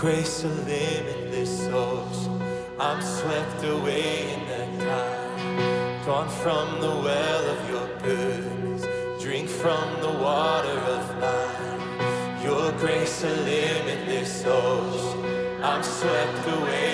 grace a limitless ocean. I'm swept away in the tide, drawn from the well of your goodness. Drink from the water of life. Your grace a limitless ocean. I'm swept away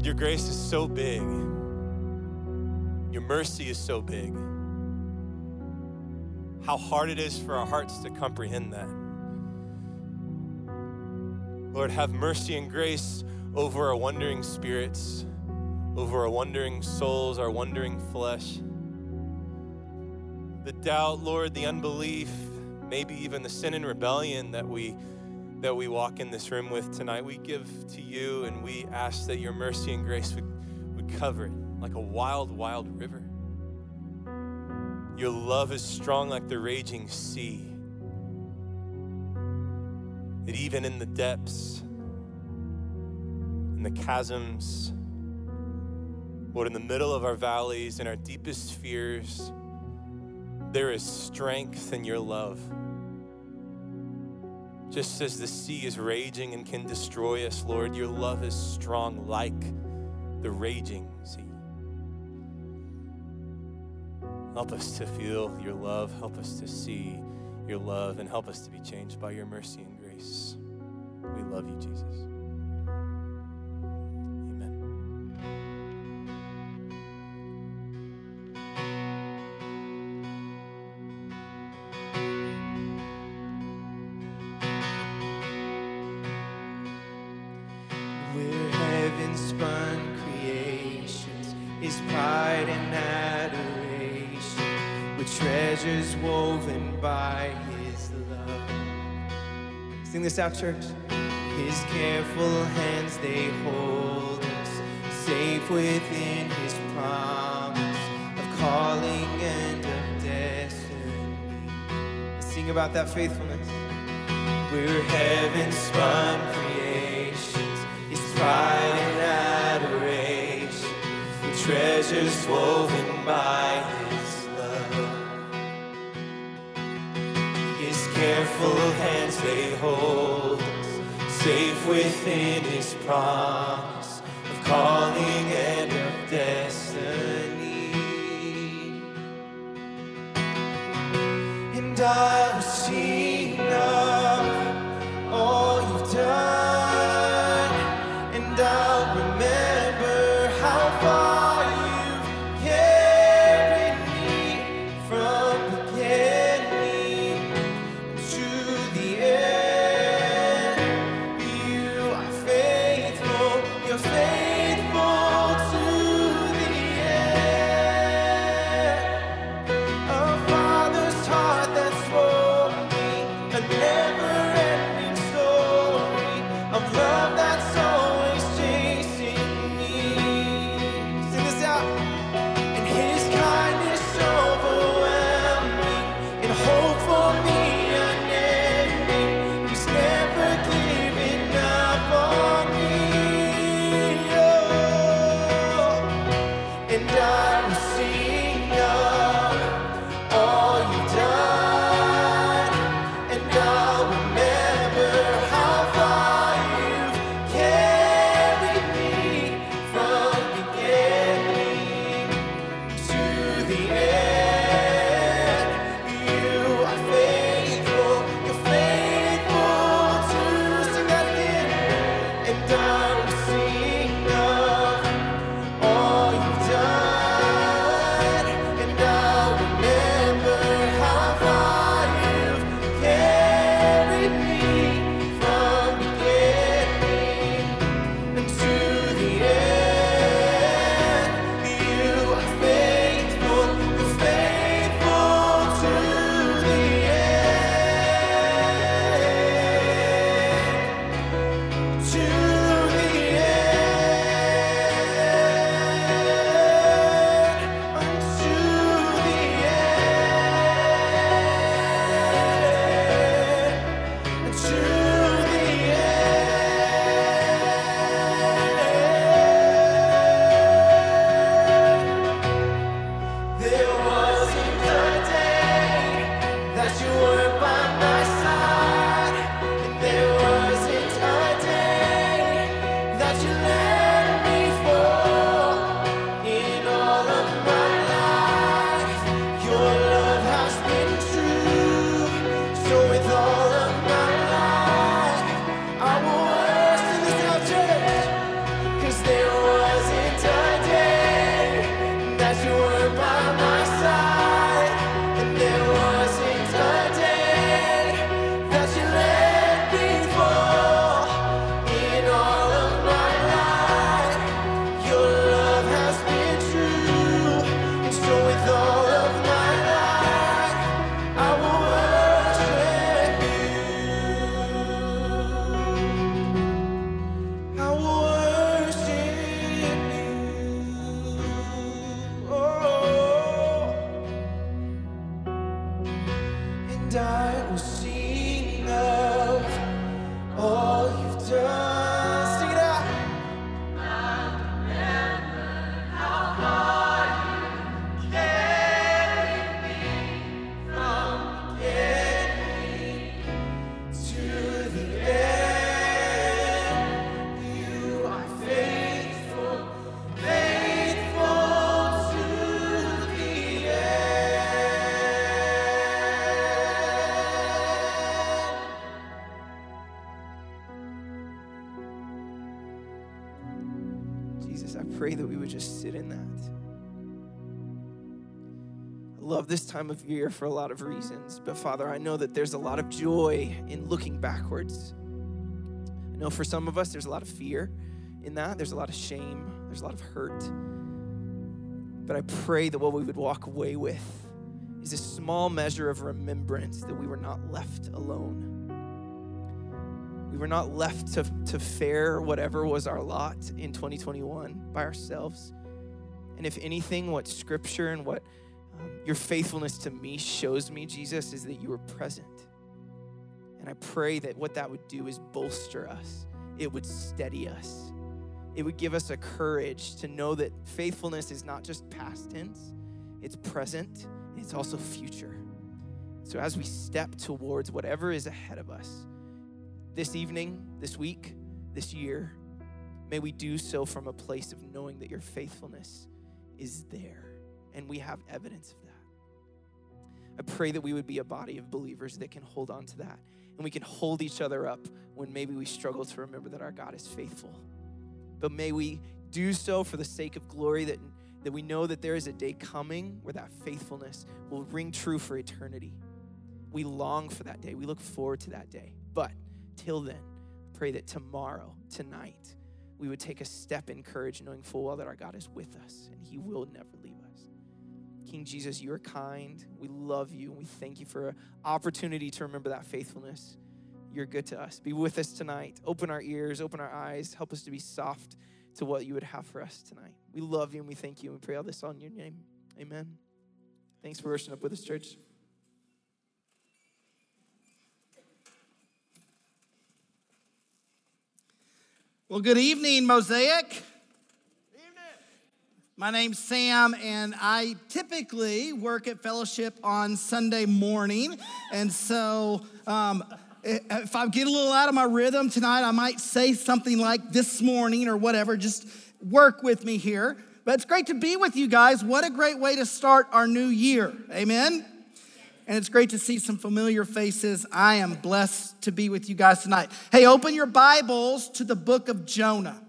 Lord, your grace is so big. Your mercy is so big. How hard it is for our hearts to comprehend that. Lord, have mercy and grace over our wandering spirits, over our wandering souls, our wandering flesh. The doubt, Lord, the unbelief, maybe even the sin and rebellion that we that we walk in this room with tonight, we give to you and we ask that your mercy and grace would, would cover it like a wild, wild river. Your love is strong like the raging sea. That even in the depths, in the chasms, Lord, in the middle of our valleys, in our deepest fears, there is strength in your love. Just as the sea is raging and can destroy us, Lord, your love is strong like the raging sea. Help us to feel your love. Help us to see your love and help us to be changed by your mercy and grace. We love you, Jesus. Sing this out, church. His careful hands they hold us, safe within his promise of calling and of destiny. Sing about that faithfulness. We're heaven's spun creations, His pride and adoration, the treasures woven by His careful hands they hold us, safe within His promise of calling and of destiny. And I time of year for a lot of reasons, but Father, I know that there's a lot of joy in looking backwards. I know for some of us, there's a lot of fear in that, there's a lot of shame, there's a lot of hurt. But I pray that what we would walk away with is a small measure of remembrance that we were not left alone. We were not left to, to fare whatever was our lot in 2021 by ourselves. And if anything, what scripture and what your faithfulness to me shows me, Jesus, is that you were present. And I pray that what that would do is bolster us, it would steady us, it would give us a courage to know that faithfulness is not just past tense, it's present, it's also future. So as we step towards whatever is ahead of us, this evening, this week, this year, may we do so from a place of knowing that your faithfulness is there and we have evidence of that. I pray that we would be a body of believers that can hold on to that and we can hold each other up when maybe we struggle to remember that our God is faithful. But may we do so for the sake of glory that, that we know that there is a day coming where that faithfulness will ring true for eternity. We long for that day. We look forward to that day. But till then, I pray that tomorrow, tonight, we would take a step in courage, knowing full well that our God is with us and He will never. King Jesus, you are kind. We love you. We thank you for an opportunity to remember that faithfulness. You're good to us. Be with us tonight. Open our ears, open our eyes. Help us to be soft to what you would have for us tonight. We love you and we thank you. And we pray all this on your name. Amen. Thanks for worshiping up with us, church. Well, good evening, Mosaic. My name's Sam, and I typically work at Fellowship on Sunday morning. And so, um, if I get a little out of my rhythm tonight, I might say something like this morning or whatever. Just work with me here. But it's great to be with you guys. What a great way to start our new year. Amen and it's great to see some familiar faces. I am blessed to be with you guys tonight. Hey, open your Bibles to the book of Jonah.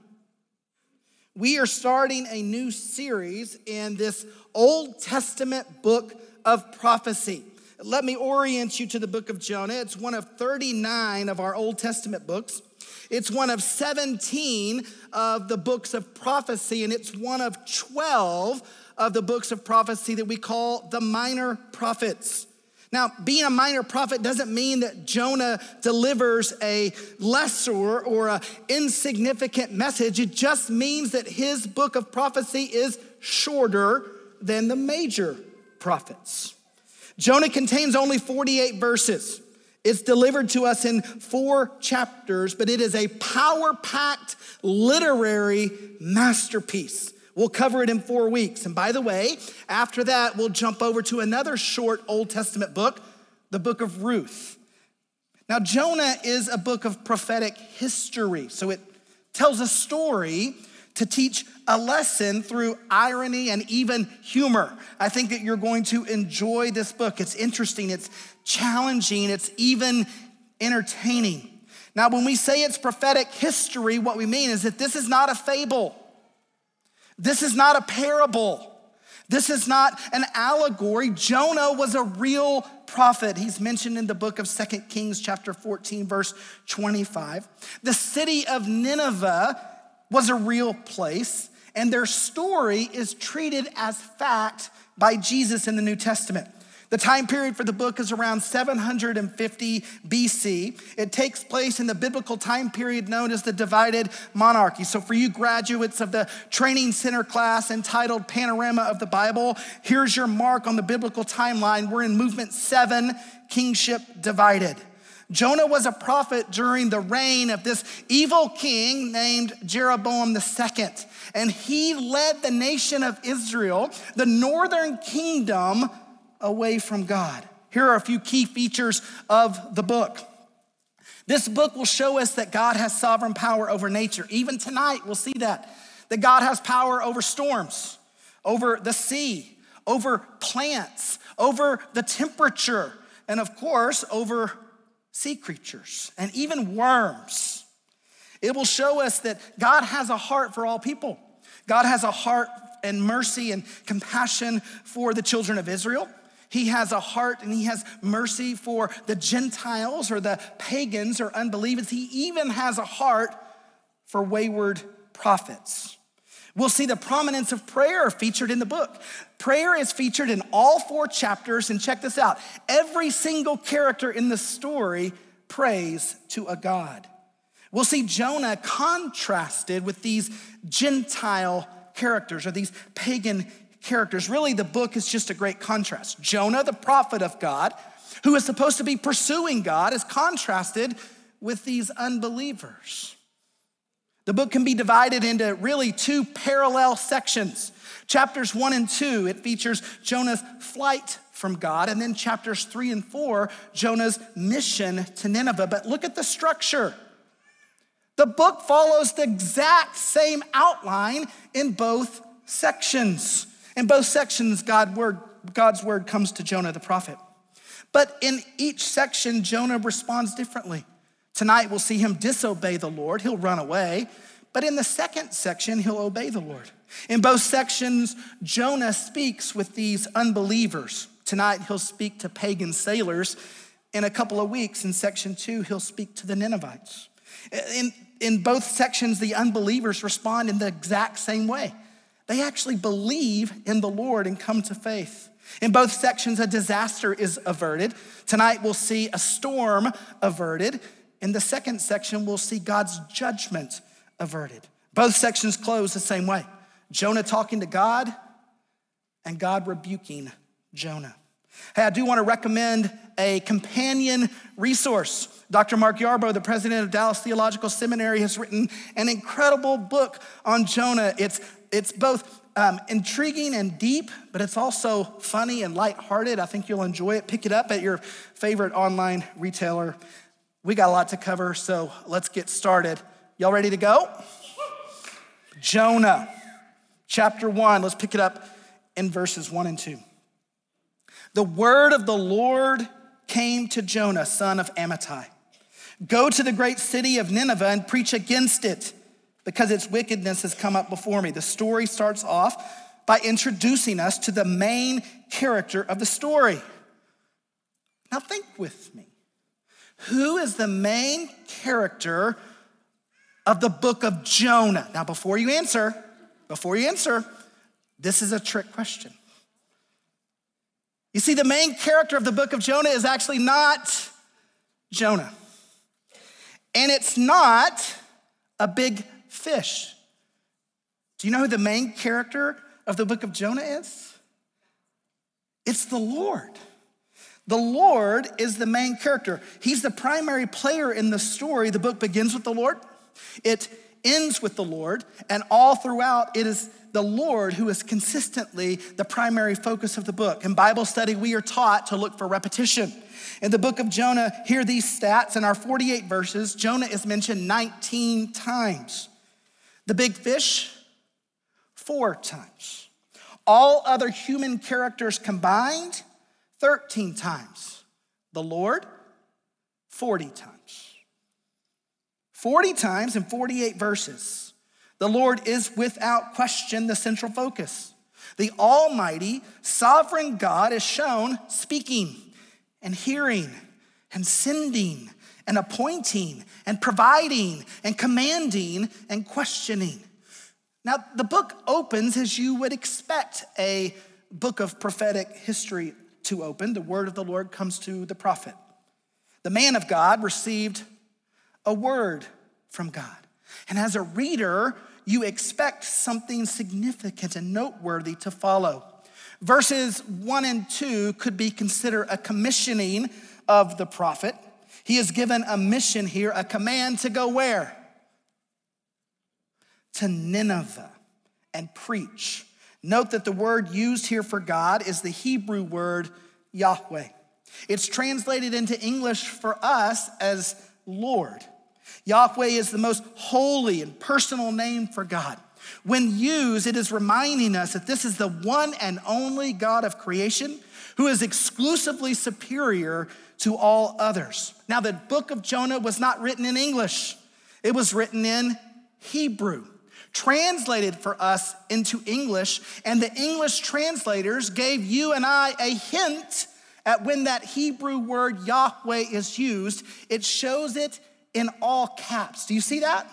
We are starting a new series in this Old Testament book of prophecy. Let me orient you to the book of Jonah. It's one of 39 of our Old Testament books. It's one of 17 of the books of prophecy, and it's one of 12 of the books of prophecy that we call the minor prophets. Now, being a minor prophet doesn't mean that Jonah delivers a lesser or an insignificant message. It just means that his book of prophecy is shorter than the major prophets. Jonah contains only 48 verses. It's delivered to us in four chapters, but it is a power packed literary masterpiece. We'll cover it in four weeks. And by the way, after that, we'll jump over to another short Old Testament book, the book of Ruth. Now, Jonah is a book of prophetic history, so it tells a story to teach a lesson through irony and even humor. I think that you're going to enjoy this book. It's interesting, it's challenging, it's even entertaining. Now, when we say it's prophetic history, what we mean is that this is not a fable. This is not a parable. This is not an allegory. Jonah was a real prophet. He's mentioned in the book of Second Kings, chapter 14, verse 25. The city of Nineveh was a real place, and their story is treated as fact by Jesus in the New Testament. The time period for the book is around 750 BC. It takes place in the biblical time period known as the divided monarchy. So, for you graduates of the training center class entitled Panorama of the Bible, here's your mark on the biblical timeline. We're in movement seven, kingship divided. Jonah was a prophet during the reign of this evil king named Jeroboam II. And he led the nation of Israel, the northern kingdom, away from God. Here are a few key features of the book. This book will show us that God has sovereign power over nature. Even tonight, we'll see that. That God has power over storms, over the sea, over plants, over the temperature, and of course, over sea creatures and even worms. It will show us that God has a heart for all people. God has a heart and mercy and compassion for the children of Israel. He has a heart and he has mercy for the Gentiles or the pagans or unbelievers. He even has a heart for wayward prophets. We'll see the prominence of prayer featured in the book. Prayer is featured in all four chapters, and check this out every single character in the story prays to a God. We'll see Jonah contrasted with these Gentile characters or these pagan characters. Really, the book is just a great contrast. Jonah, the prophet of God, who is supposed to be pursuing God, is contrasted with these unbelievers. The book can be divided into really two parallel sections. Chapters one and two, it features Jonah's flight from God, and then chapters three and four, Jonah's mission to Nineveh. But look at the structure. The book follows the exact same outline in both sections. In both sections, God word, God's word comes to Jonah the prophet. But in each section, Jonah responds differently. Tonight, we'll see him disobey the Lord, he'll run away. But in the second section, he'll obey the Lord. In both sections, Jonah speaks with these unbelievers. Tonight, he'll speak to pagan sailors. In a couple of weeks, in section two, he'll speak to the Ninevites. In, in both sections, the unbelievers respond in the exact same way. They actually believe in the Lord and come to faith. In both sections, a disaster is averted. Tonight, we'll see a storm averted. In the second section, we'll see God's judgment averted. Both sections close the same way Jonah talking to God and God rebuking Jonah. Hey, I do want to recommend a companion resource. Dr. Mark Yarbrough, the president of Dallas Theological Seminary, has written an incredible book on Jonah. It's, it's both um, intriguing and deep, but it's also funny and lighthearted. I think you'll enjoy it. Pick it up at your favorite online retailer. We got a lot to cover, so let's get started. Y'all ready to go? Jonah, chapter one. Let's pick it up in verses one and two. The word of the Lord came to Jonah, son of Amittai Go to the great city of Nineveh and preach against it because its wickedness has come up before me. The story starts off by introducing us to the main character of the story. Now, think with me. Who is the main character of the book of Jonah? Now, before you answer, before you answer, this is a trick question. You see, the main character of the book of Jonah is actually not Jonah. And it's not a big fish. Do you know who the main character of the book of Jonah is? It's the Lord. The Lord is the main character. He's the primary player in the story. The book begins with the Lord, it ends with the Lord, and all throughout it is the Lord who is consistently the primary focus of the book. In Bible study, we are taught to look for repetition. In the book of Jonah, hear these stats. In our 48 verses, Jonah is mentioned 19 times. The big fish, four times. All other human characters combined, 13 times. The Lord, 40 times. 40 times in 48 verses. The Lord is without question the central focus. The Almighty, sovereign God is shown speaking and hearing and sending and appointing and providing and commanding and questioning. Now, the book opens as you would expect a book of prophetic history to open. The word of the Lord comes to the prophet. The man of God received a word from God. And as a reader, you expect something significant and noteworthy to follow. Verses one and two could be considered a commissioning of the prophet. He is given a mission here, a command to go where? To Nineveh and preach. Note that the word used here for God is the Hebrew word Yahweh. It's translated into English for us as Lord. Yahweh is the most holy and personal name for God. When used, it is reminding us that this is the one and only God of creation who is exclusively superior to all others. Now, the book of Jonah was not written in English, it was written in Hebrew, translated for us into English, and the English translators gave you and I a hint at when that Hebrew word Yahweh is used. It shows it in all caps. Do you see that?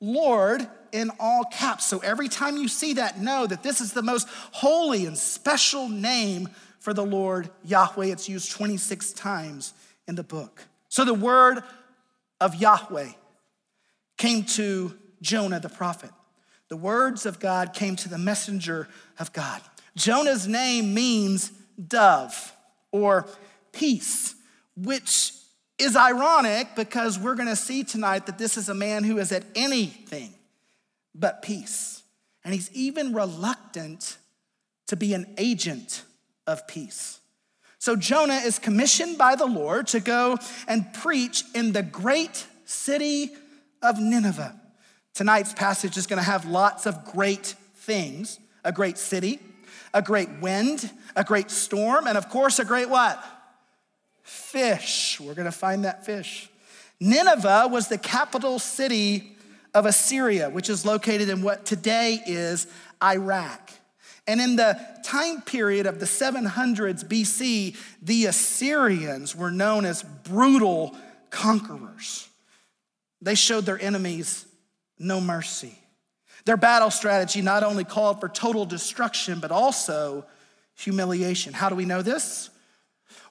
Lord in all caps. So every time you see that, know that this is the most holy and special name for the Lord Yahweh. It's used 26 times in the book. So the word of Yahweh came to Jonah the prophet. The words of God came to the messenger of God. Jonah's name means dove or peace, which is ironic because we're going to see tonight that this is a man who is at anything but peace. And he's even reluctant to be an agent of peace. So Jonah is commissioned by the Lord to go and preach in the great city of Nineveh. Tonight's passage is going to have lots of great things a great city, a great wind, a great storm, and of course, a great what? Fish. We're going to find that fish. Nineveh was the capital city of Assyria, which is located in what today is Iraq. And in the time period of the 700s BC, the Assyrians were known as brutal conquerors. They showed their enemies no mercy. Their battle strategy not only called for total destruction, but also humiliation. How do we know this?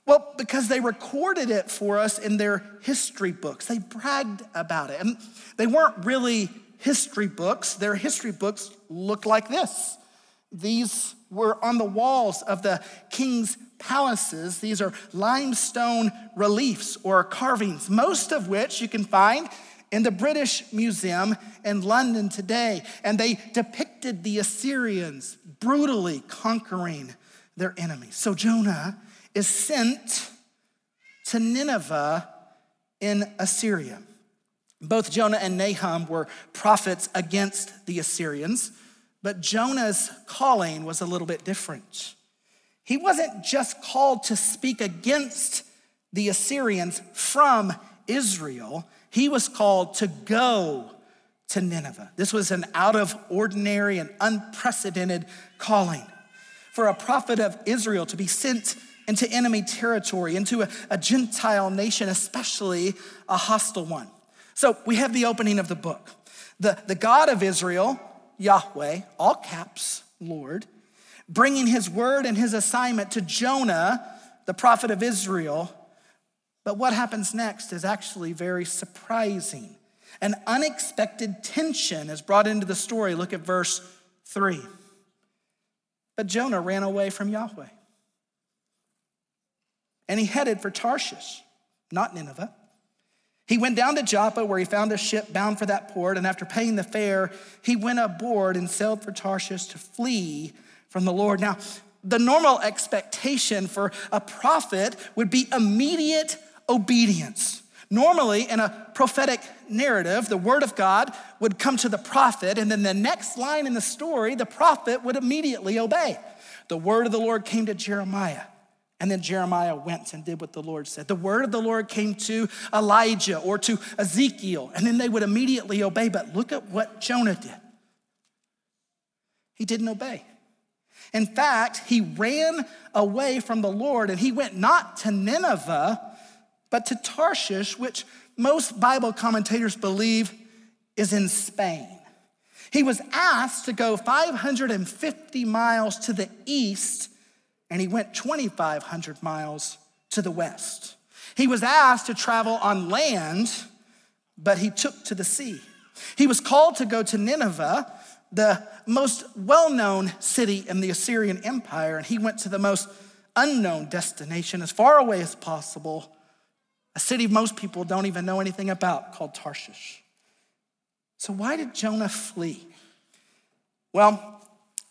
Well, because they recorded it for us in their history books. They bragged about it. And they weren't really history books, their history books looked like this. These were on the walls of the king's palaces. These are limestone reliefs or carvings, most of which you can find in the British Museum in London today. And they depicted the Assyrians brutally conquering their enemies. So Jonah is sent to Nineveh in Assyria. Both Jonah and Nahum were prophets against the Assyrians, but Jonah's calling was a little bit different. He wasn't just called to speak against the Assyrians from Israel, he was called to go to Nineveh. This was an out of ordinary and unprecedented calling. For a prophet of Israel to be sent into enemy territory, into a, a Gentile nation, especially a hostile one. So we have the opening of the book. The, the God of Israel, Yahweh, all caps, Lord, bringing his word and his assignment to Jonah, the prophet of Israel. But what happens next is actually very surprising. An unexpected tension is brought into the story. Look at verse 3. But Jonah ran away from Yahweh and he headed for Tarshish, not Nineveh. He went down to Joppa where he found a ship bound for that port, and after paying the fare, he went aboard and sailed for Tarshish to flee from the Lord. Now, the normal expectation for a prophet would be immediate obedience. Normally, in a prophetic narrative, the word of God would come to the prophet, and then the next line in the story, the prophet would immediately obey. The word of the Lord came to Jeremiah. And then Jeremiah went and did what the Lord said. The word of the Lord came to Elijah or to Ezekiel, and then they would immediately obey. But look at what Jonah did. He didn't obey. In fact, he ran away from the Lord and he went not to Nineveh, but to Tarshish, which most Bible commentators believe is in Spain. He was asked to go 550 miles to the east and he went 2,500 miles to the west. He was asked to travel on land, but he took to the sea. He was called to go to Nineveh, the most well known city in the Assyrian Empire, and he went to the most unknown destination, as far away as possible, a city most people don't even know anything about called Tarshish. So, why did Jonah flee? Well,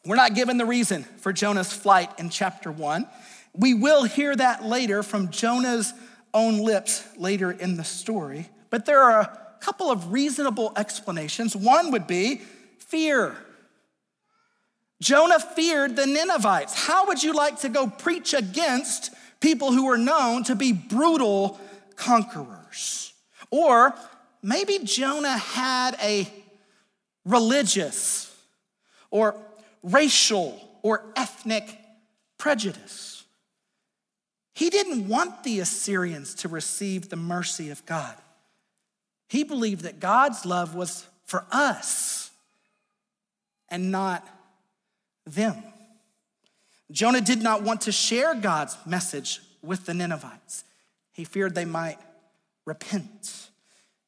we're not given the reason for Jonah's flight in chapter one. We will hear that later from Jonah's own lips later in the story, but there are a couple of reasonable explanations. One would be fear. Jonah feared the Ninevites. How would you like to go preach against people who were known to be brutal conquerors? Or maybe Jonah had a religious or racial or ethnic prejudice. He didn't want the Assyrians to receive the mercy of God. He believed that God's love was for us and not them. Jonah did not want to share God's message with the Ninevites. He feared they might repent.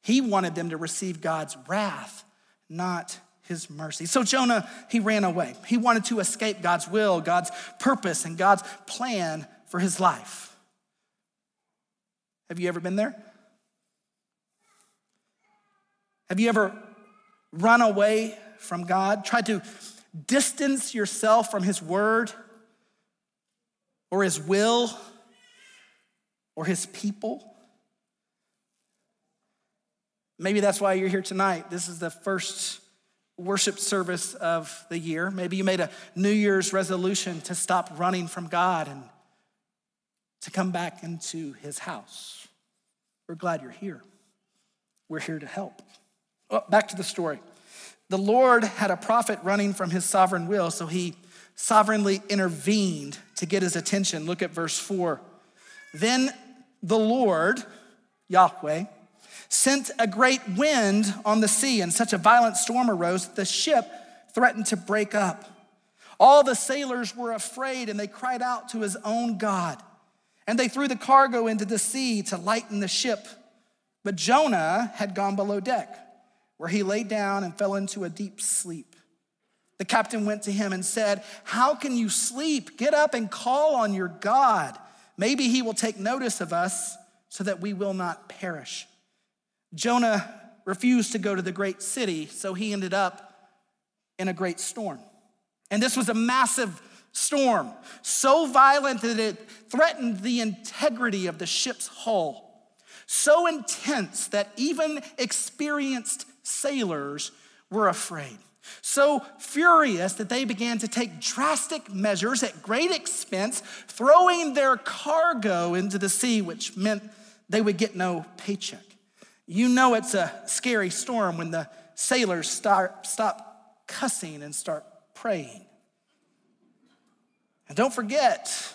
He wanted them to receive God's wrath, not his mercy. So Jonah, he ran away. He wanted to escape God's will, God's purpose, and God's plan for his life. Have you ever been there? Have you ever run away from God, tried to distance yourself from his word or his will or his people? Maybe that's why you're here tonight. This is the first worship service of the year. Maybe you made a New Year's resolution to stop running from God and to come back into his house. We're glad you're here. We're here to help. Oh, back to the story. The Lord had a prophet running from his sovereign will, so he sovereignly intervened to get his attention. Look at verse 4. Then the Lord, Yahweh, sent a great wind on the sea, and such a violent storm arose that the ship threatened to break up. All the sailors were afraid, and they cried out to his own God. And they threw the cargo into the sea to lighten the ship. But Jonah had gone below deck, where he lay down and fell into a deep sleep. The captain went to him and said, How can you sleep? Get up and call on your God. Maybe he will take notice of us so that we will not perish. Jonah refused to go to the great city, so he ended up in a great storm. And this was a massive storm, so violent that it threatened the integrity of the ship's hull, so intense that even experienced sailors were afraid. So furious that they began to take drastic measures at great expense, throwing their cargo into the sea, which meant they would get no paycheck. You know it's a scary storm when the sailors start, stop cussing and start praying. And don't forget,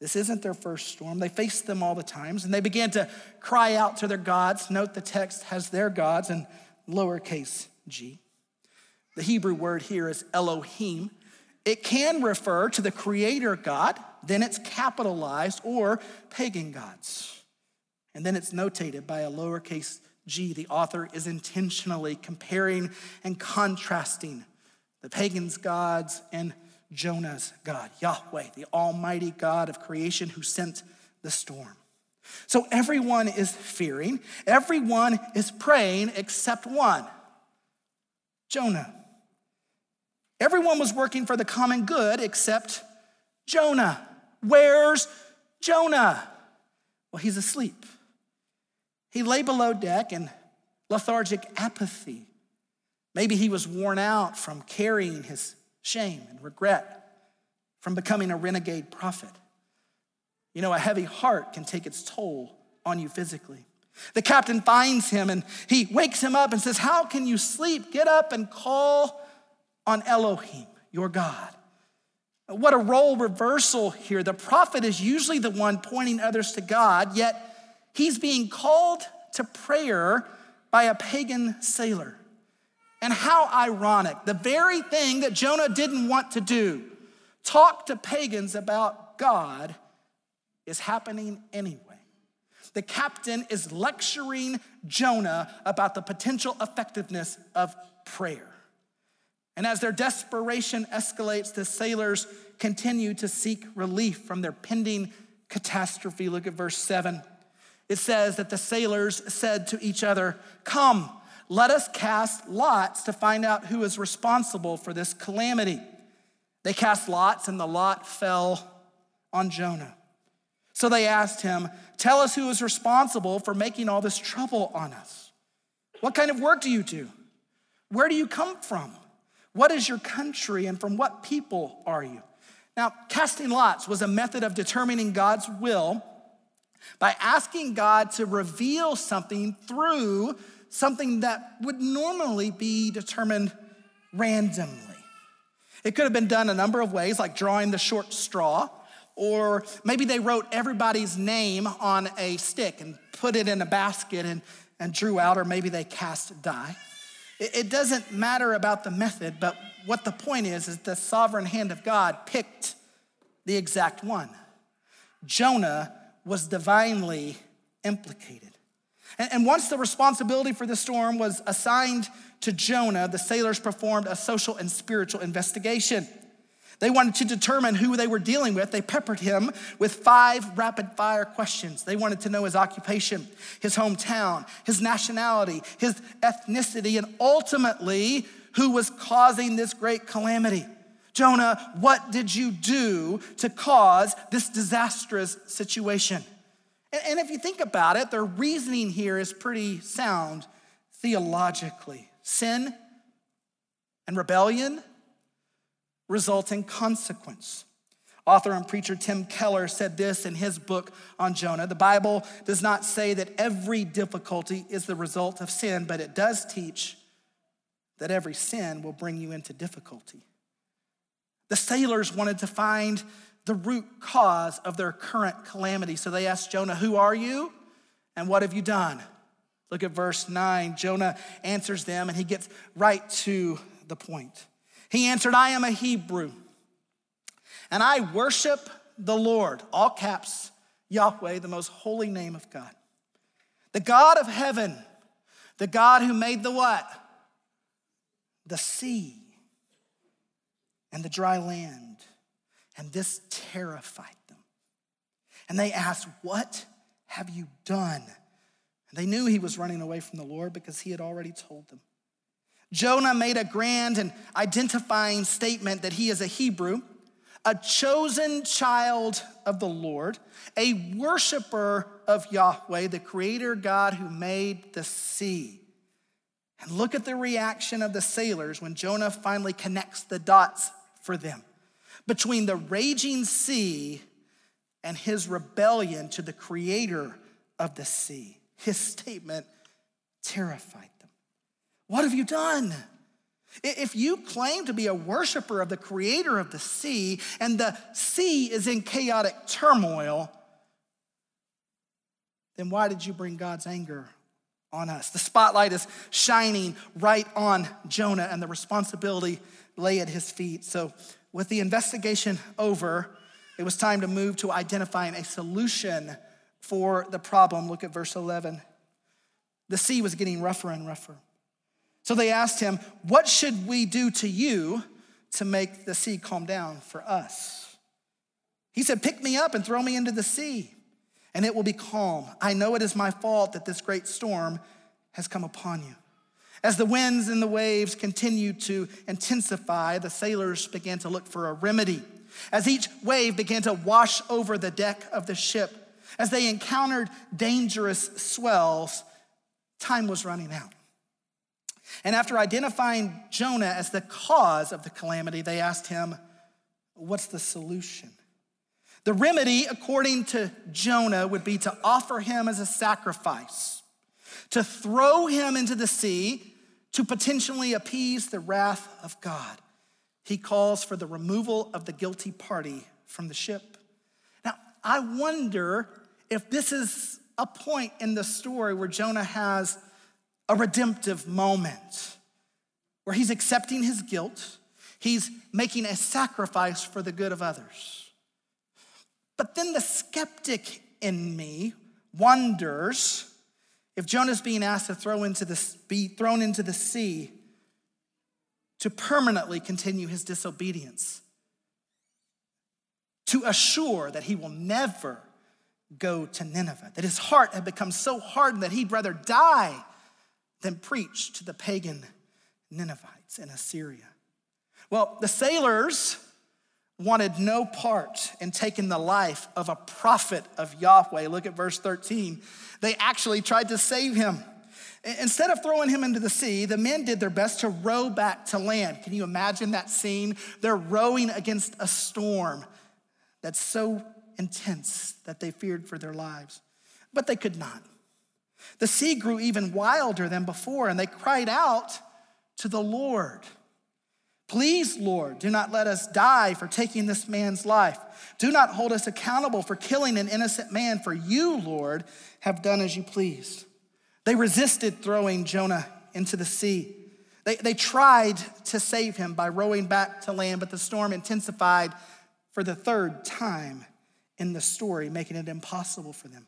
this isn't their first storm. They faced them all the times, and they began to cry out to their gods. Note the text has their gods in lowercase g. The Hebrew word here is Elohim. It can refer to the creator God, then it's capitalized, or pagan gods. And then it's notated by a lowercase g. The author is intentionally comparing and contrasting the pagan's gods and Jonah's God, Yahweh, the Almighty God of creation who sent the storm. So everyone is fearing, everyone is praying except one Jonah. Everyone was working for the common good except Jonah. Where's Jonah? Well, he's asleep. He lay below deck in lethargic apathy. Maybe he was worn out from carrying his shame and regret, from becoming a renegade prophet. You know, a heavy heart can take its toll on you physically. The captain finds him and he wakes him up and says, How can you sleep? Get up and call on Elohim, your God. What a role reversal here. The prophet is usually the one pointing others to God, yet He's being called to prayer by a pagan sailor. And how ironic. The very thing that Jonah didn't want to do, talk to pagans about God, is happening anyway. The captain is lecturing Jonah about the potential effectiveness of prayer. And as their desperation escalates, the sailors continue to seek relief from their pending catastrophe. Look at verse 7 it says that the sailors said to each other, Come, let us cast lots to find out who is responsible for this calamity. They cast lots, and the lot fell on Jonah. So they asked him, Tell us who is responsible for making all this trouble on us. What kind of work do you do? Where do you come from? What is your country, and from what people are you? Now, casting lots was a method of determining God's will by asking God to reveal something through something that would normally be determined randomly. It could have been done a number of ways, like drawing the short straw, or maybe they wrote everybody's name on a stick and put it in a basket and, and drew out, or maybe they cast die. It, it doesn't matter about the method, but what the point is, is the sovereign hand of God picked the exact one. Jonah was divinely implicated. And, and once the responsibility for the storm was assigned to Jonah, the sailors performed a social and spiritual investigation. They wanted to determine who they were dealing with. They peppered him with five rapid fire questions. They wanted to know his occupation, his hometown, his nationality, his ethnicity, and ultimately, who was causing this great calamity. Jonah, what did you do to cause this disastrous situation? And, if you think about it, their reasoning here is pretty sound theologically. Sin and rebellion result in consequence. Author and preacher Tim Keller said this in his book on Jonah. The Bible does not say that every difficulty is the result of sin, but it does teach that every sin will bring you into difficulty. The sailors wanted to find the root cause of their current calamity. So they asked Jonah, Who are you and what have you done? Look at verse 9. Jonah answers them and he gets right to the point. He answered, I am a Hebrew, and I worship the Lord, all caps, Yahweh, the most holy name of God. The God of heaven, the God who made the what? The sea and the dry land. And this terrified them. And they asked, What have you done? And they knew he was running away from the Lord because he had already told them. Jonah made a grand and identifying statement that he is a Hebrew, a chosen child of the Lord, a worshiper of Yahweh, the creator God who made the sea. And look at the reaction of the sailors when Jonah finally connects the dots for them between the raging sea and his rebellion to the creator of the sea. His statement terrified them. what have you done? If you claim to be a worshiper of the creator of the sea and the sea is in chaotic turmoil, then why did you bring God's anger on us? The spotlight is shining right on Jonah and the responsibility lay at his feet. So, with the investigation over, it was time to move to identifying a solution for the problem. Look at verse 11. The sea was getting rougher and rougher. So they asked him, What should we do to you to make the sea calm down for us? He said, Pick me up and throw me into the sea, and it will be calm. I know it is my fault that this great storm has come upon you. As the winds and the waves continued to intensify, the sailors began to look for a remedy. As each wave began to wash over the deck of the ship, as they encountered dangerous swells, time was running out. And after identifying Jonah as the cause of the calamity, they asked him, What's the solution? The remedy, according to Jonah, would be to offer him as a sacrifice, to throw him into the sea to potentially appease the wrath of God. He calls for the removal of the guilty party from the ship. Now, I wonder if this is a point in the story where Jonah has a redemptive moment where he's accepting his guilt, he's making a sacrifice for the good of others. But then the skeptic in me wonders if Jonah's being asked to throw into the, be thrown into the sea to permanently continue his disobedience, to assure that he will never go to Nineveh, that his heart had become so hardened that he'd rather die than preach to the pagan Ninevites in Assyria. Well, the sailors wanted no part in taken the life of a prophet of Yahweh. Look at verse 13. They actually tried to save him. Instead of throwing him into the sea, the men did their best to row back to land. Can you imagine that scene? They're rowing against a storm that's so intense that they feared for their lives, but they could not. The sea grew even wilder than before, and they cried out to the Lord. Please, Lord, do not let us die for taking this man's life. Do not hold us accountable for killing an innocent man, for you, Lord, have done as you pleased. They resisted throwing Jonah into the sea. They, they tried to save him by rowing back to land, but the storm intensified for the third time in the story, making it impossible for them.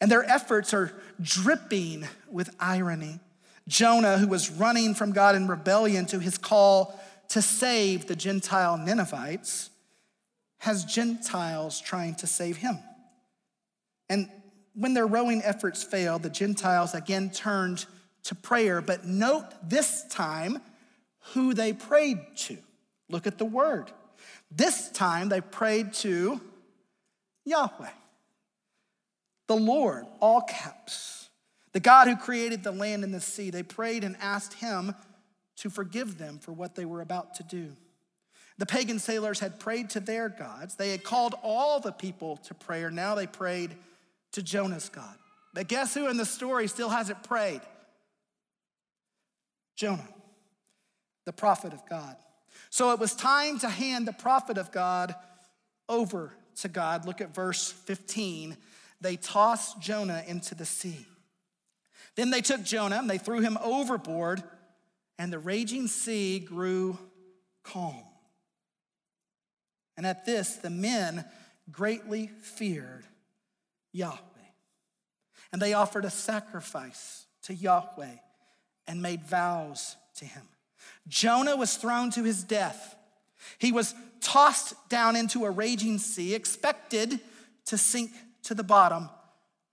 And their efforts are dripping with irony. Jonah, who was running from God in rebellion to his call to save the Gentile Ninevites, has Gentiles trying to save him. And when their rowing efforts failed, the Gentiles again turned to prayer. But note this time who they prayed to. Look at the word. This time they prayed to Yahweh, the Lord, all caps, the God who created the land and the sea. They prayed and asked him to forgive them for what they were about to do. The pagan sailors had prayed to their gods. They had called all the people to prayer. Now they prayed to Jonah's God. But guess who in the story still hasn't prayed? Jonah, the prophet of God. So it was time to hand the prophet of God over to God. Look at verse 15. They tossed Jonah into the sea. Then they took Jonah and they threw him overboard, and the raging sea grew calm. And at this, the men greatly feared Yahweh. And they offered a sacrifice to Yahweh and made vows to him. Jonah was thrown to his death. He was tossed down into a raging sea, expected to sink to the bottom.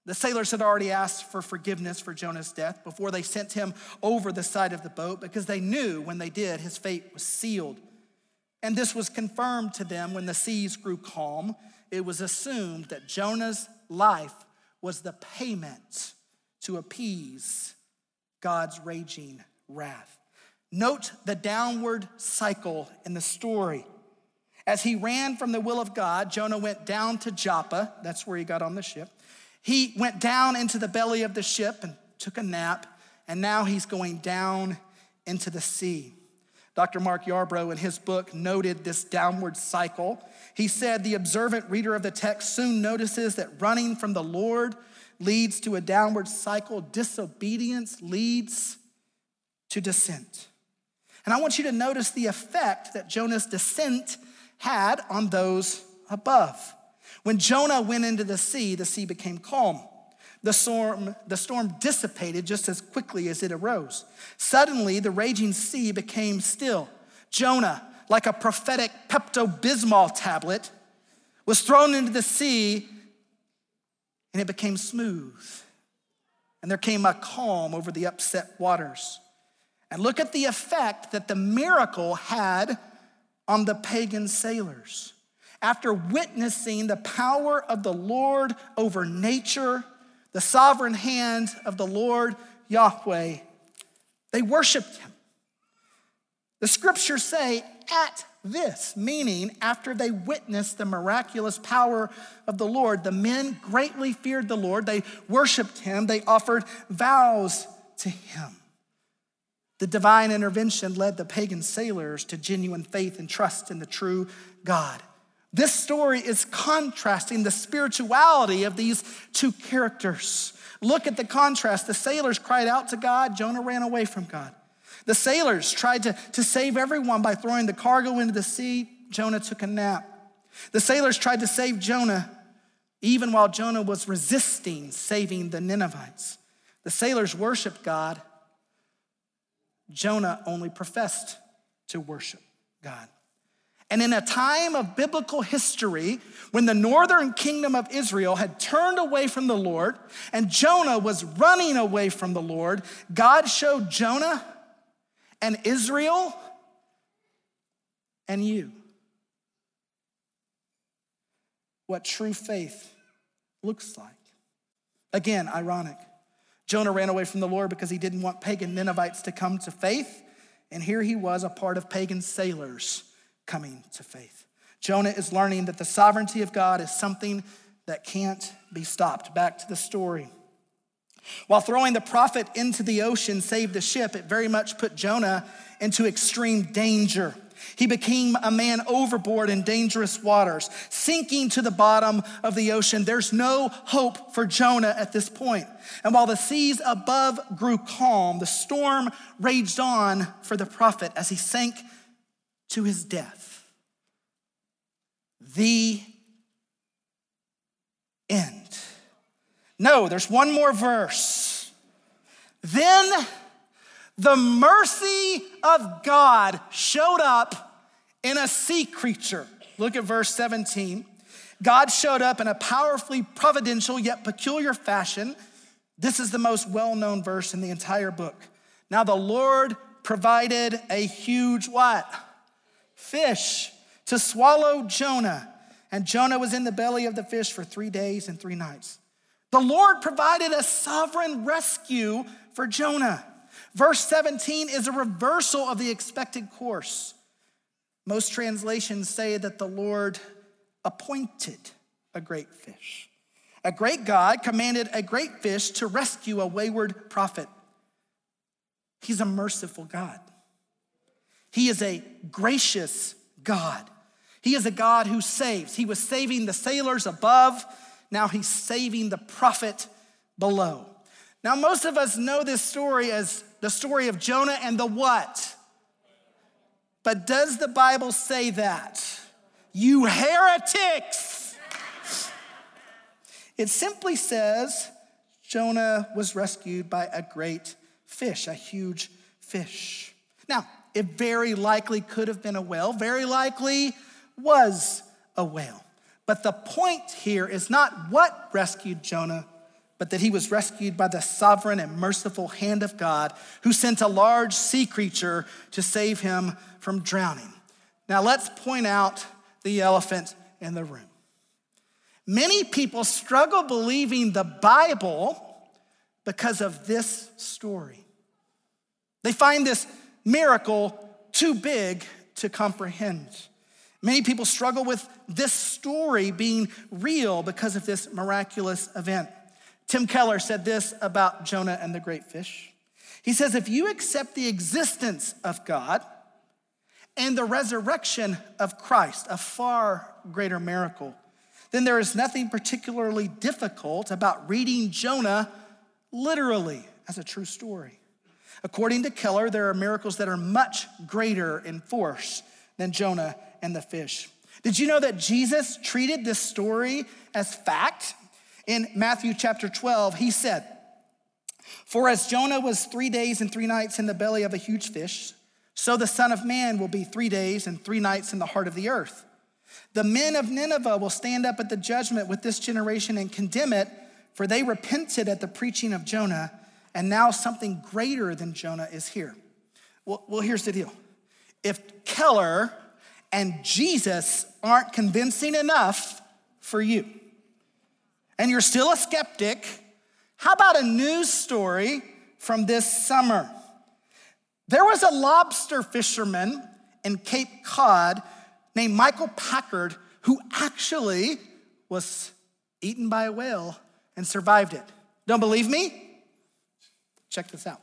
The sailors had already asked for forgiveness for Jonah's death before they sent him over the side of the boat because they knew when they did, his fate was sealed. And this was confirmed to them when the seas grew calm. It was assumed that Jonah's life was the payment to appease God's raging wrath. Note the downward cycle in the story. As he ran from the will of God, Jonah went down to Joppa. That's where he got on the ship. He went down into the belly of the ship and took a nap, and now he's going down into the sea. Dr. Mark Yarbrough, in his book, noted this downward cycle. He said the observant reader of the text soon notices that running from the Lord leads to a downward cycle, disobedience leads to descent. And I want you to notice the effect that Jonah's descent had on those above. When Jonah went into the sea, the sea became calm. The storm, the storm dissipated just as quickly as it arose. Suddenly, the raging sea became still. Jonah, like a prophetic Pepto Bismol tablet, was thrown into the sea and it became smooth. And there came a calm over the upset waters. And look at the effect that the miracle had on the pagan sailors. After witnessing the power of the Lord over nature, the sovereign hand of the Lord Yahweh, they worshiped him. The scriptures say, at this, meaning after they witnessed the miraculous power of the Lord, the men greatly feared the Lord. They worshiped him, they offered vows to him. The divine intervention led the pagan sailors to genuine faith and trust in the true God. This story is contrasting the spirituality of these two characters. Look at the contrast. The sailors cried out to God, Jonah ran away from God. The sailors tried to, to save everyone by throwing the cargo into the sea. Jonah took a nap. The sailors tried to save Jonah even while Jonah was resisting saving the Ninevites. The sailors worshiped God. Jonah only professed to worship God. And in a time of biblical history, when the northern kingdom of Israel had turned away from the Lord and Jonah was running away from the Lord, God showed Jonah and Israel and you what true faith looks like. Again, ironic. Jonah ran away from the Lord because he didn't want pagan Ninevites to come to faith, and here he was, a part of pagan sailors coming to faith. Jonah is learning that the sovereignty of God is something that can't be stopped. Back to the story. While throwing the prophet into the ocean saved the ship, it very much put Jonah into extreme danger. He became a man overboard in dangerous waters, sinking to the bottom of the ocean. There's no hope for Jonah at this point. And while the seas above grew calm, the storm raged on for the prophet as he sank to his death. The end. No, there's one more verse. Then the mercy of God showed up in a sea creature. Look at verse 17. God showed up in a powerfully providential yet peculiar fashion. This is the most well known verse in the entire book. Now, the Lord provided a huge what? Fish to swallow Jonah. And Jonah was in the belly of the fish for three days and three nights. The Lord provided a sovereign rescue for Jonah. Verse 17 is a reversal of the expected course. Most translations say that the Lord appointed a great fish. A great God commanded a great fish to rescue a wayward prophet. He's a merciful God. He is a gracious God. He is a God who saves. He was saving the sailors above, now he's saving the prophet below. Now, most of us know this story as the story of Jonah and the what? But does the Bible say that? You heretics! It simply says Jonah was rescued by a great fish, a huge fish. Now, it very likely could have been a whale, very likely was a whale. But the point here is not what rescued Jonah, but that he was rescued by the sovereign and merciful hand of God who sent a large sea creature to save him from drowning. Now, let's point out the elephant in the room. Many people struggle believing the Bible because of this story. They find this miracle too big to comprehend. Many people struggle with this story being real because of this miraculous event. Tim Keller said this about Jonah and the great fish. He says, If you accept the existence of God and the resurrection of Christ, a far greater miracle, then there is nothing particularly difficult about reading Jonah literally as a true story. According to Keller, there are miracles that are much greater in force than Jonah and the fish. Did you know that Jesus treated this story as fact? In Matthew chapter 12, he said, For as Jonah was three days and three nights in the belly of a huge fish, so the Son of Man will be three days and three nights in the heart of the earth. The men of Nineveh will stand up at the judgment with this generation and condemn it, for they repented at the preaching of Jonah, and now something greater than Jonah is here. Well, well here's the deal. If Keller and Jesus aren't convincing enough for you, and you're still a skeptic, how about a news story from this summer? There was a lobster fisherman in Cape Cod named Michael Packard who actually was eaten by a whale and survived it. Don't believe me? Check this out.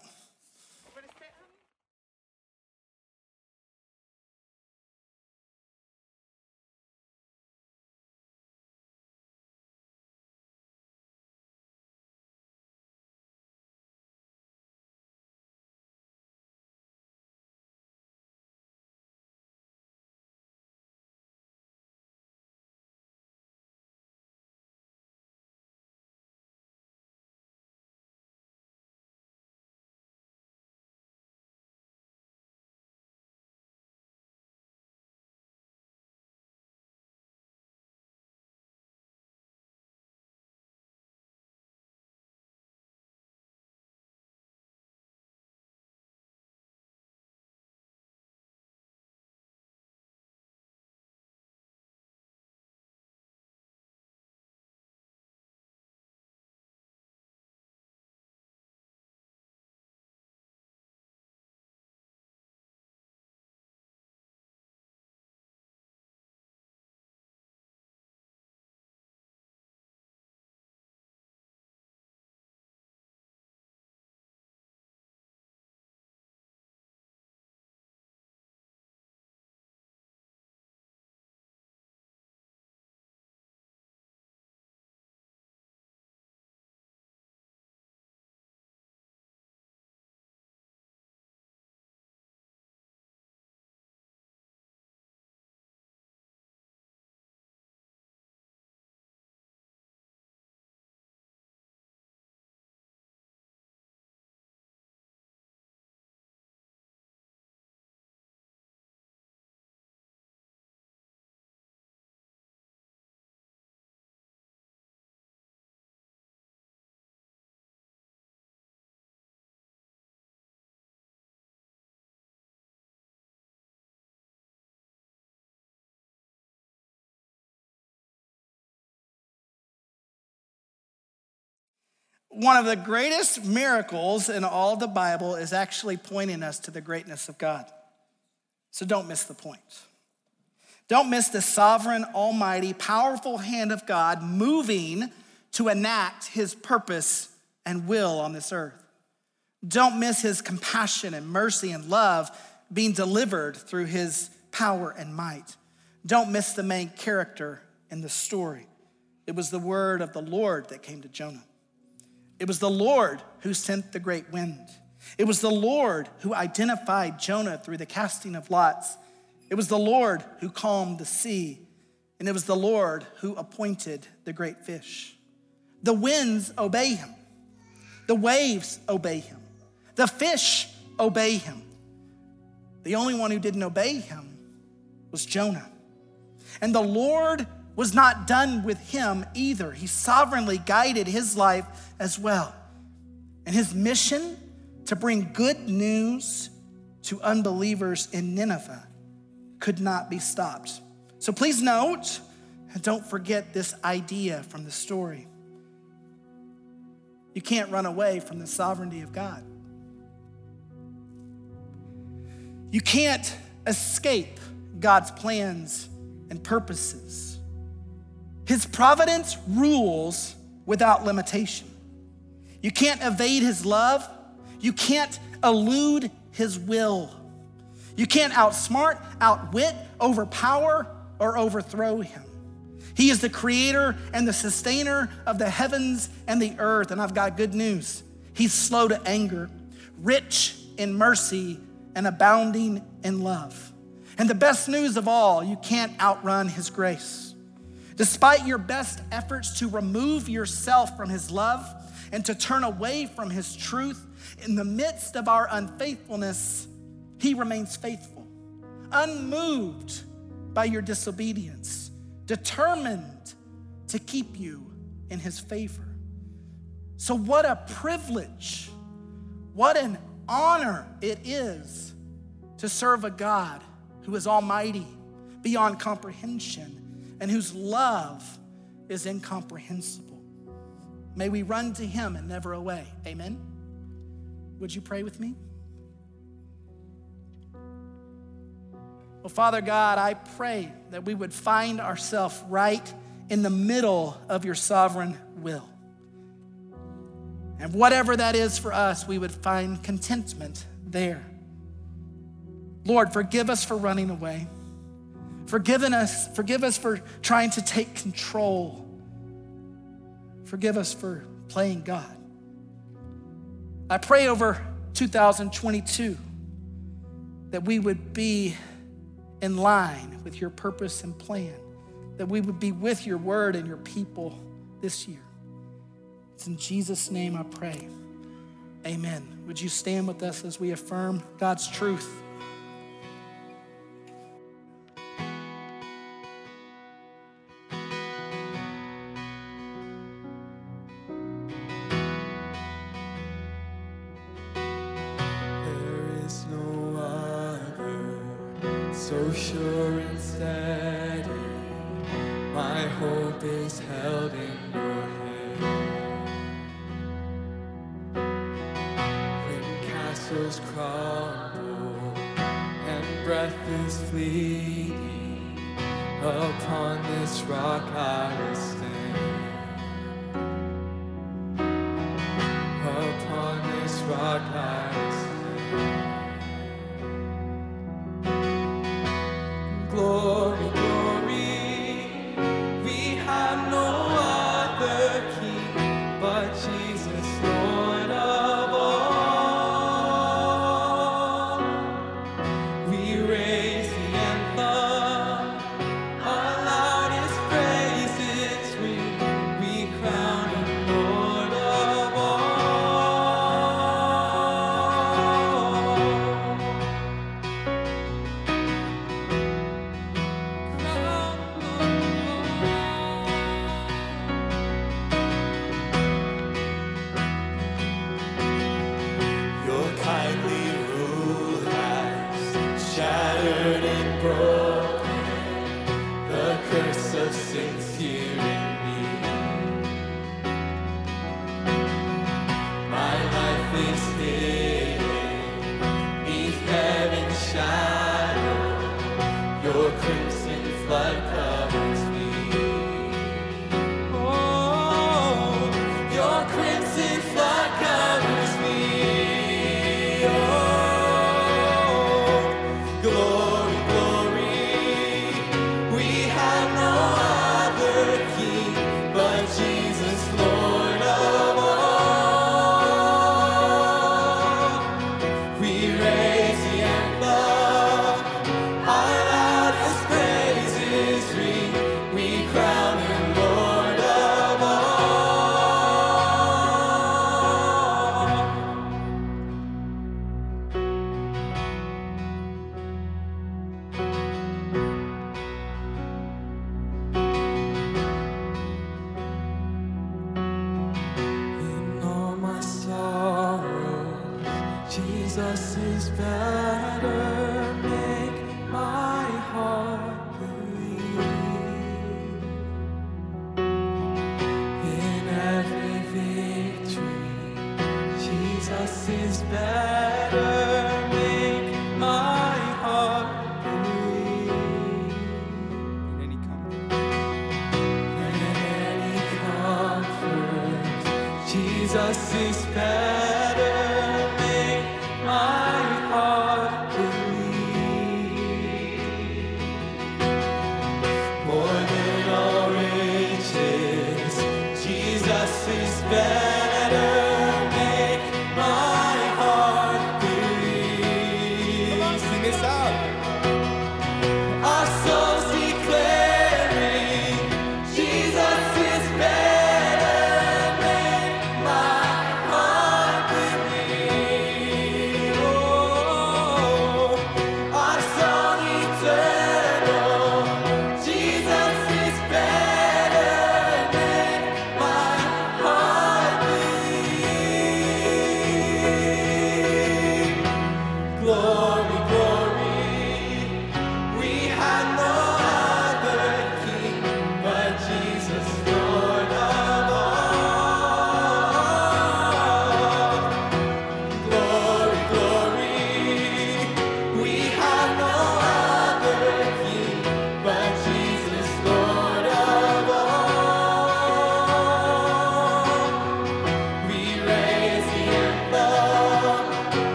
One of the greatest miracles in all the Bible is actually pointing us to the greatness of God. So don't miss the point. Don't miss the sovereign, almighty, powerful hand of God moving to enact his purpose and will on this earth. Don't miss his compassion and mercy and love being delivered through his power and might. Don't miss the main character in the story. It was the word of the Lord that came to Jonah. It was the Lord who sent the great wind. It was the Lord who identified Jonah through the casting of lots. It was the Lord who calmed the sea. And it was the Lord who appointed the great fish. The winds obey him, the waves obey him, the fish obey him. The only one who didn't obey him was Jonah. And the Lord was not done with him either. He sovereignly guided his life as well. And his mission to bring good news to unbelievers in Nineveh could not be stopped. So please note, and don't forget this idea from the story. You can't run away from the sovereignty of God. You can't escape God's plans and purposes. His providence rules without limitation. You can't evade his love. You can't elude his will. You can't outsmart, outwit, overpower, or overthrow him. He is the creator and the sustainer of the heavens and the earth. And I've got good news. He's slow to anger, rich in mercy, and abounding in love. And the best news of all, you can't outrun his grace. Despite your best efforts to remove yourself from his love and to turn away from his truth, in the midst of our unfaithfulness, he remains faithful, unmoved by your disobedience, determined to keep you in his favor. So, what a privilege, what an honor it is to serve a God who is almighty, beyond comprehension, and whose love is incomprehensible. May we run to him and never away. Amen. Would you pray with me? Well, Father God, I pray that we would find ourselves right in the middle of your sovereign will. And whatever that is for us, we would find contentment there. Lord, forgive us for running away. Forgive us, forgive us for trying to take control. Forgive us for playing God. I pray over 2022 that we would be in line with your purpose and plan, that we would be with your word and your people this year. It's in Jesus' name I pray. Amen. Would you stand with us as we affirm God's truth?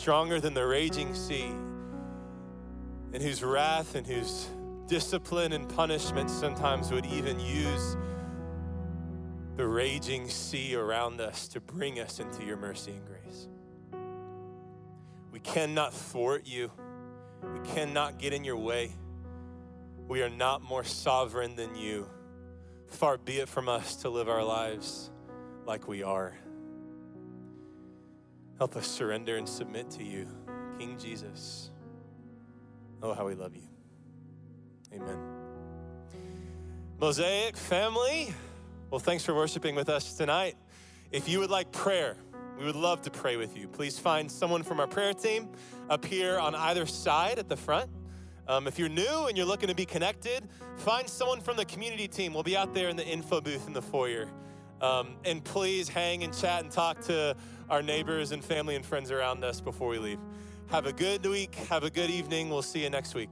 Stronger than the raging sea, and whose wrath and whose discipline and punishment sometimes would even use the raging sea around us to bring us into your mercy and grace. We cannot thwart you. We cannot get in your way. We are not more sovereign than you. Far be it from us to live our lives like we are. Help us surrender and submit to you, King Jesus. Oh, how we love you. Amen. Mosaic family, well, thanks for worshiping with us tonight. If you would like prayer, we would love to pray with you. Please find someone from our prayer team up here on either side at the front. Um, if you're new and you're looking to be connected, find someone from the community team. We'll be out there in the info booth in the foyer. Um, and please hang and chat and talk to our neighbors and family and friends around us before we leave. Have a good week. Have a good evening. We'll see you next week.